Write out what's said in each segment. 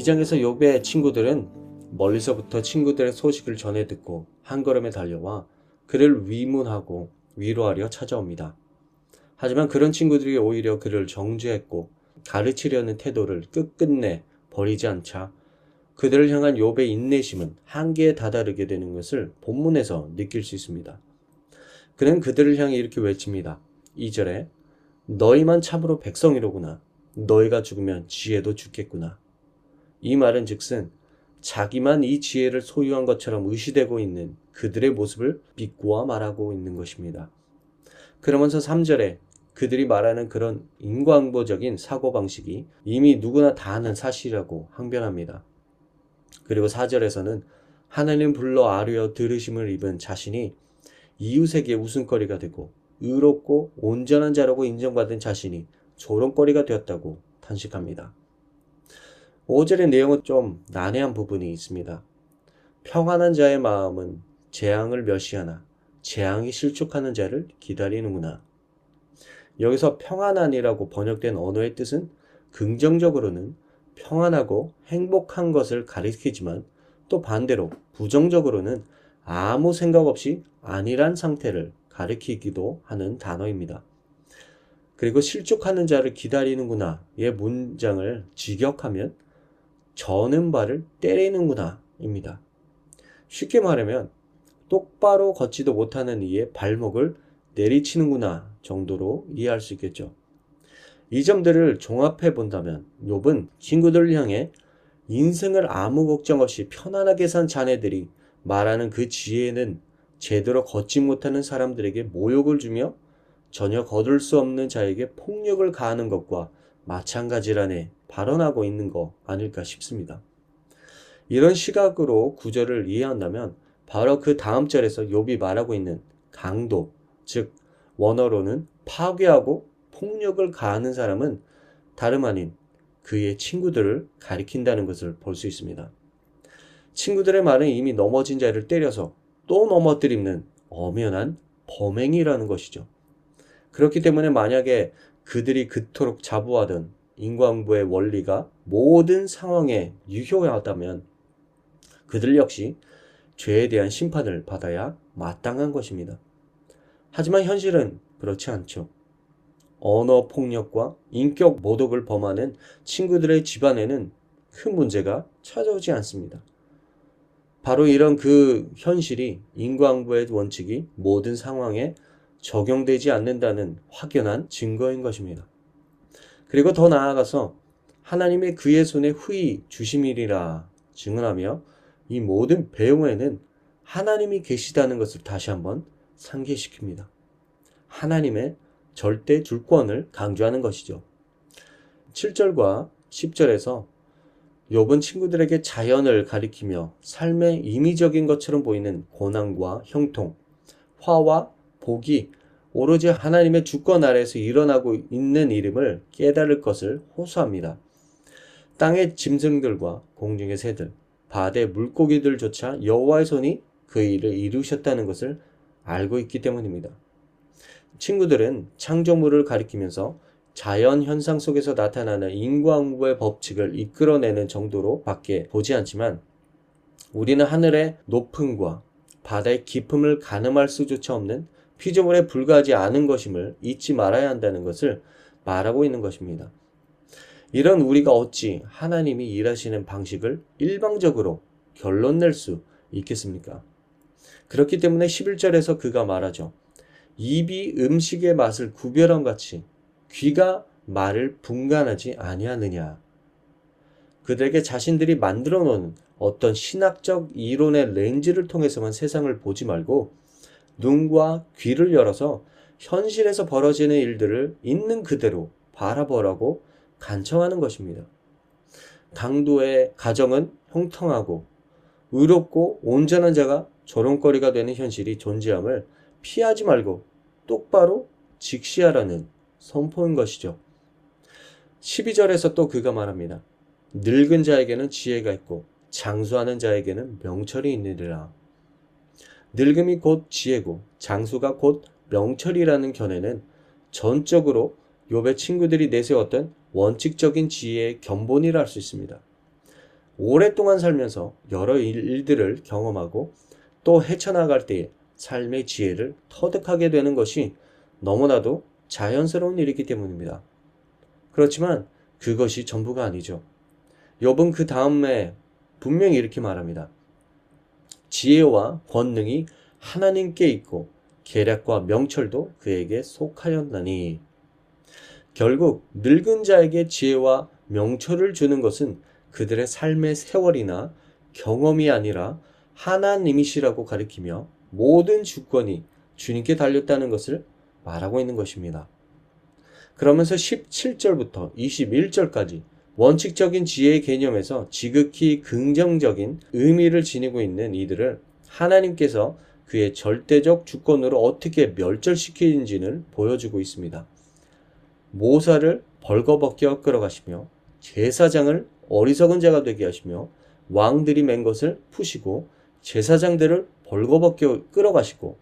이 장에서 욥의 친구들은 멀리서부터 친구들의 소식을 전해 듣고 한 걸음에 달려와 그를 위문하고 위로하려 찾아옵니다. 하지만 그런 친구들이 오히려 그를 정죄했고 가르치려는 태도를 끝끝내 버리지 않자 그들을 향한 욥의 인내심은 한계에 다다르게 되는 것을 본문에서 느낄 수 있습니다. 그는 그들을 향해 이렇게 외칩니다. 2절에 너희만 참으로 백성이로구나. 너희가 죽으면 지혜도 죽겠구나. 이 말은 즉슨 자기만 이 지혜를 소유한 것처럼 의시되고 있는 그들의 모습을 비꼬아 말하고 있는 것입니다. 그러면서 3절에 그들이 말하는 그런 인과응보적인 사고방식이 이미 누구나 다 아는 사실이라고 항변합니다. 그리고 4절에서는 하나님 불러 아뢰어 들으심을 입은 자신이 이웃에게 웃음거리가 되고 의롭고 온전한 자라고 인정받은 자신이 조롱거리가 되었다고 탄식합니다. 5절의 내용은 좀 난해한 부분이 있습니다. 평안한 자의 마음은 재앙을 멸시하나 재앙이 실족하는 자를 기다리는구나. 여기서 평안한이라고 번역된 언어의 뜻은 긍정적으로는 평안하고 행복한 것을 가리키지만 또 반대로 부정적으로는 아무 생각 없이 안일한 상태를 가리키기도 하는 단어입니다. 그리고 실족하는 자를 기다리는구나의 문장을 직역하면 저는 발을 때리는구나 입니다. 쉽게 말하면 똑바로 걷지도 못하는 이의 발목을 내리치는구나 정도로 이해할 수 있겠죠. 이 점들을 종합해 본다면 욥은 친구들을 향해 인생을 아무 걱정 없이 편안하게 산 자네들이 말하는 그 지혜는 제대로 걷지 못하는 사람들에게 모욕을 주며 전혀 거둘 수 없는 자에게 폭력을 가하는 것과 마찬가지라네 발언하고 있는 거 아닐까 싶습니다. 이런 시각으로 구절을 이해한다면 바로 그 다음 절에서 욥이 말하고 있는 강도, 즉 원어로는 파괴하고 폭력을 가하는 사람은 다름 아닌 그의 친구들을 가리킨다는 것을 볼 수 있습니다. 친구들의 말은 이미 넘어진 자를 때려서 또 넘어뜨리는 엄연한 범행이라는 것이죠. 그렇기 때문에 만약에 그들이 그토록 자부하던 인과응보의 원리가 모든 상황에 유효하다면 그들 역시 죄에 대한 심판을 받아야 마땅한 것입니다. 하지만 현실은 그렇지 않죠. 언어 폭력과 인격 모독을 범하는 친구들의 집안에는 큰 문제가 찾아오지 않습니다. 바로 이런 그 현실이 인과응보의 원칙이 모든 상황에 적용되지 않는다는 확연한 증거인 것입니다. 그리고 더 나아가서 하나님의 그의 손에 후히 주심이리라 증언하며 이 모든 배경에는 하나님이 계시다는 것을 다시 한번 상기시킵니다. 하나님의 절대 주권을 강조하는 것이죠. 7절과 10절에서 욥은 친구들에게 자연을 가리키며 삶의 임의적인 것처럼 보이는 고난과 형통, 화와 복이 오로지 하나님의 주권 아래에서 일어나고 있는 이름을 깨달을 것을 호소합니다. 땅의 짐승들과 공중의 새들, 바다의 물고기들조차 여호와의 손이 그 일을 이루셨다는 것을 알고 있기 때문입니다. 친구들은 창조물을 가리키면서 자연 현상 속에서 나타나는 인과응보의 법칙을 이끌어내는 정도로 밖에 보지 않지만 우리는 하늘의 높음과 바다의 깊음을 가늠할 수조차 없는 피조물에 불과하지 않은 것임을 잊지 말아야 한다는 것을 말하고 있는 것입니다. 이런 우리가 어찌 하나님이 일하시는 방식을 일방적으로 결론 낼 수 있겠습니까? 그렇기 때문에 11절에서 그가 말하죠. 입이 음식의 맛을 구별함 같이 귀가 말을 분간하지 아니하느냐. 그들에게 자신들이 만들어 놓은 어떤 신학적 이론의 렌즈를 통해서만 세상을 보지 말고 눈과 귀를 열어서 현실에서 벌어지는 일들을 있는 그대로 바라보라고 간청하는 것입니다. 강도의 가정은 형통하고 의롭고 온전한 자가 조롱거리가 되는 현실이 존재함을 피하지 말고 똑바로 직시하라는 선포인 것이죠. 12절에서 또 그가 말합니다. 늙은 자에게는 지혜가 있고 장수하는 자에게는 명철이 있느니라. 늙음이 곧 지혜고 장수가 곧 명철이라는 견해는 전적으로 욥의 친구들이 내세웠던 원칙적인 지혜의 견본이라 할 수 있습니다. 오랫동안 살면서 여러 일들을 경험하고 또 헤쳐나갈 때에 삶의 지혜를 터득하게 되는 것이 너무나도 자연스러운 일이기 때문입니다. 그렇지만 그것이 전부가 아니죠. 욥은 그 다음에 분명히 이렇게 말합니다. 지혜와 권능이 하나님께 있고 계략과 명철도 그에게 속하였나니 결국 늙은 자에게 지혜와 명철을 주는 것은 그들의 삶의 세월이나 경험이 아니라 하나님이시라고 가리키며 모든 주권이 주님께 달렸다는 것을 말하고 있는 것입니다. 그러면서 17절부터 21절까지 원칙적인 지혜의 개념에서 지극히 긍정적인 의미를 지니고 있는 이들을 하나님께서 그의 절대적 주권으로 어떻게 멸절시키는지를 보여주고 있습니다. 모사를 벌거벗겨 끌어가시며 제사장을 어리석은 자가 되게 하시며 왕들이 맨 것을 푸시고 제사장들을 벌거벗겨 끌어가시고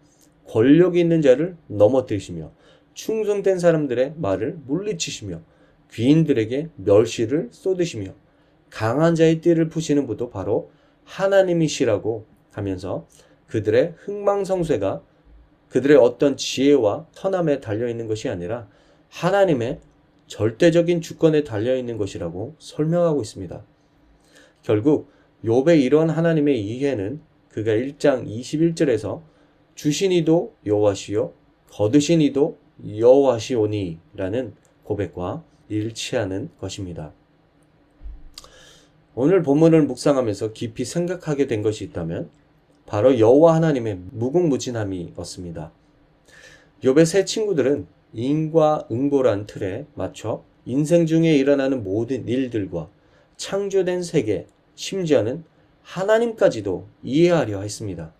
권력이 있는 자를 넘어뜨리시며 충성된 사람들의 말을 물리치시며 귀인들에게 멸시를 쏟으시며 강한 자의 띠를 푸시는 분도 바로 하나님이시라고 하면서 그들의 흥망성쇠가 그들의 어떤 지혜와 선함에 달려있는 것이 아니라 하나님의 절대적인 주권에 달려있는 것이라고 설명하고 있습니다. 결국 욥의 이런 하나님의 이해는 그가 1장 21절에서 주신 이도 여호와시요 거두신 이도 여호와시오니라는 고백과 일치하는 것입니다. 오늘 본문을 묵상하면서 깊이 생각하게 된 것이 있다면 바로 여호와 하나님의 무궁무진함이었습니다. 욥의 세 친구들은 인과 응보란 틀에 맞춰 인생 중에 일어나는 모든 일들과 창조된 세계, 심지어는 하나님까지도 이해하려 했습니다.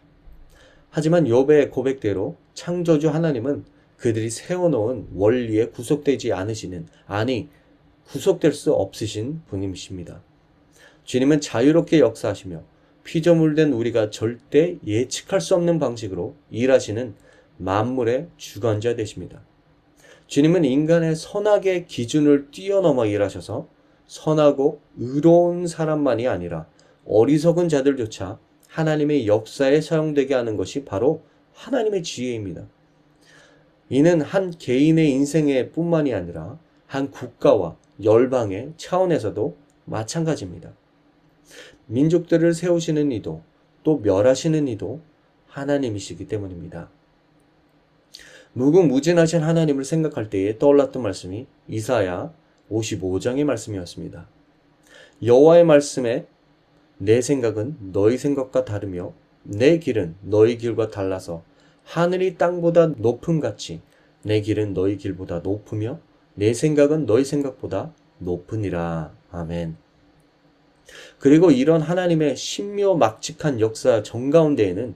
하지만 욥의 고백대로 창조주 하나님은 그들이 세워놓은 원리에 구속되지 않으시는, 아니, 구속될 수 없으신 분이십니다. 주님은 자유롭게 역사하시며 피조물된 우리가 절대 예측할 수 없는 방식으로 일하시는 만물의 주관자 되십니다. 주님은 인간의 선악의 기준을 뛰어넘어 일하셔서 선하고 의로운 사람만이 아니라 어리석은 자들조차 하나님의 역사에 사용되게 하는 것이 바로 하나님의 지혜입니다. 이는 한 개인의 인생에 뿐만이 아니라 한 국가와 열방의 차원에서도 마찬가지입니다. 민족들을 세우시는 이도 또 멸하시는 이도 하나님이시기 때문입니다. 무궁무진하신 하나님을 생각할 때에 떠올랐던 말씀이 이사야 55장의 말씀이었습니다. 여호와의 말씀에 내 생각은 너희 생각과 다르며 내 길은 너희 길과 달라서 하늘이 땅보다 높음 같이 내 길은 너희 길보다 높으며 내 생각은 너희 생각보다 높으니라. 아멘. 그리고 이런 하나님의 신묘막직한 역사 정가운데에는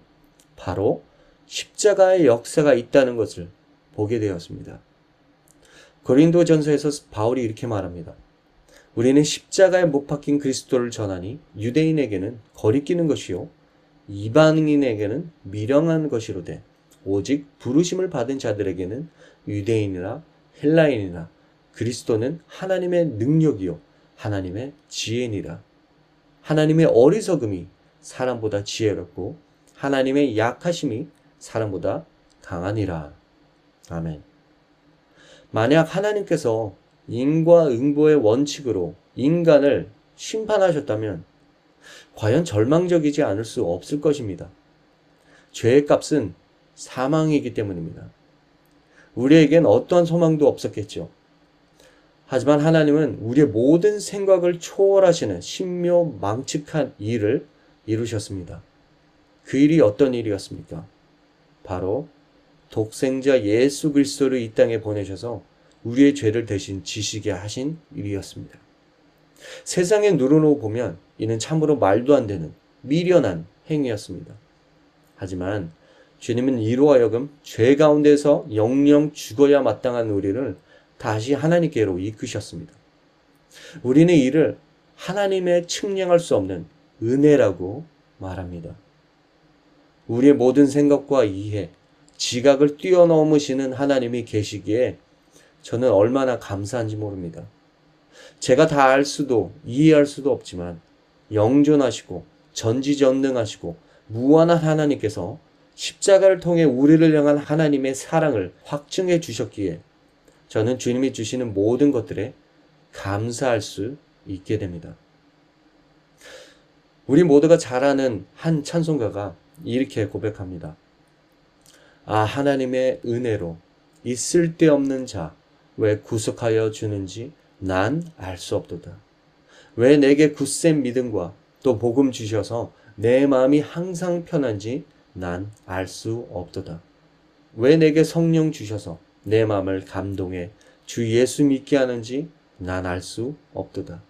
바로 십자가의 역사가 있다는 것을 보게 되었습니다. 고린도 전서에서 바울이 이렇게 말합니다. 우리는 십자가에 못 박힌 그리스도를 전하니 유대인에게는 거리끼는 것이요 이방인에게는 미령한 것이로되 오직 부르심을 받은 자들에게는 유대인이나 헬라인이나 그리스도는 하나님의 능력이요 하나님의 지혜니라 하나님의 어리석음이 사람보다 지혜롭고 하나님의 약하심이 사람보다 강하니라. 아멘. 만약 하나님께서 인과 응보의 원칙으로 인간을 심판하셨다면 과연 절망적이지 않을 수 없을 것입니다. 죄의 값은 사망이기 때문입니다. 우리에겐 어떠한 소망도 없었겠죠. 하지만 하나님은 우리의 모든 생각을 초월하시는 신묘 망측한 일을 이루셨습니다. 그 일이 어떤 일이었습니까? 바로 독생자 예수 그리스도를 이 땅에 보내셔서 우리의 죄를 대신 지시게 하신 일이었습니다. 세상의 누르노 보면 이는 참으로 말도 안 되는 미련한 행위였습니다. 하지만 주님은 이로 하여금 죄 가운데서 영영 죽어야 마땅한 우리를 다시 하나님께로 이끄셨습니다. 우리는 이를 하나님의 측량할 수 없는 은혜라고 말합니다. 우리의 모든 생각과 이해, 지각을 뛰어넘으시는 하나님이 계시기에 저는 얼마나 감사한지 모릅니다. 제가 다 알 수도 이해할 수도 없지만 영존하시고 전지전능하시고 무한한 하나님께서 십자가를 통해 우리를 향한 하나님의 사랑을 확증해 주셨기에 저는 주님이 주시는 모든 것들에 감사할 수 있게 됩니다. 우리 모두가 잘 아는 한 찬송가가 이렇게 고백합니다. 아, 하나님의 은혜로 이 쓸데없는 자, 왜 구속하여 주는지 난 알 수 없도다. 왜 내게 굳센 믿음과 또 복음 주셔서 내 마음이 항상 편한지 난 알 수 없도다. 왜 내게 성령 주셔서 내 마음을 감동해 주 예수 믿게 하는지 난 알 수 없도다.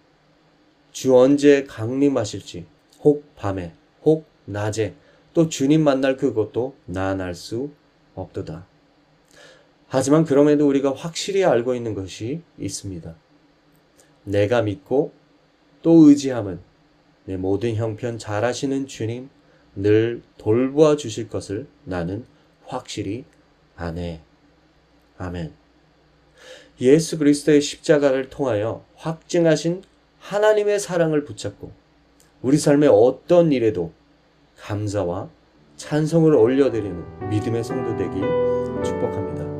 주 언제 강림하실지 혹 밤에 혹 낮에 또 주님 만날 그것도 난 알 수 없도다. 하지만 그럼에도 우리가 확실히 알고 있는 것이 있습니다. 내가 믿고 또 의지함은 내 모든 형편 잘하시는 주님 늘 돌보아 주실 것을 나는 확실히 아네. 아멘. 예수 그리스도의 십자가를 통하여 확증하신 하나님의 사랑을 붙잡고 우리 삶의 어떤 일에도 감사와 찬송을 올려드리는 믿음의 성도 되길 축복합니다.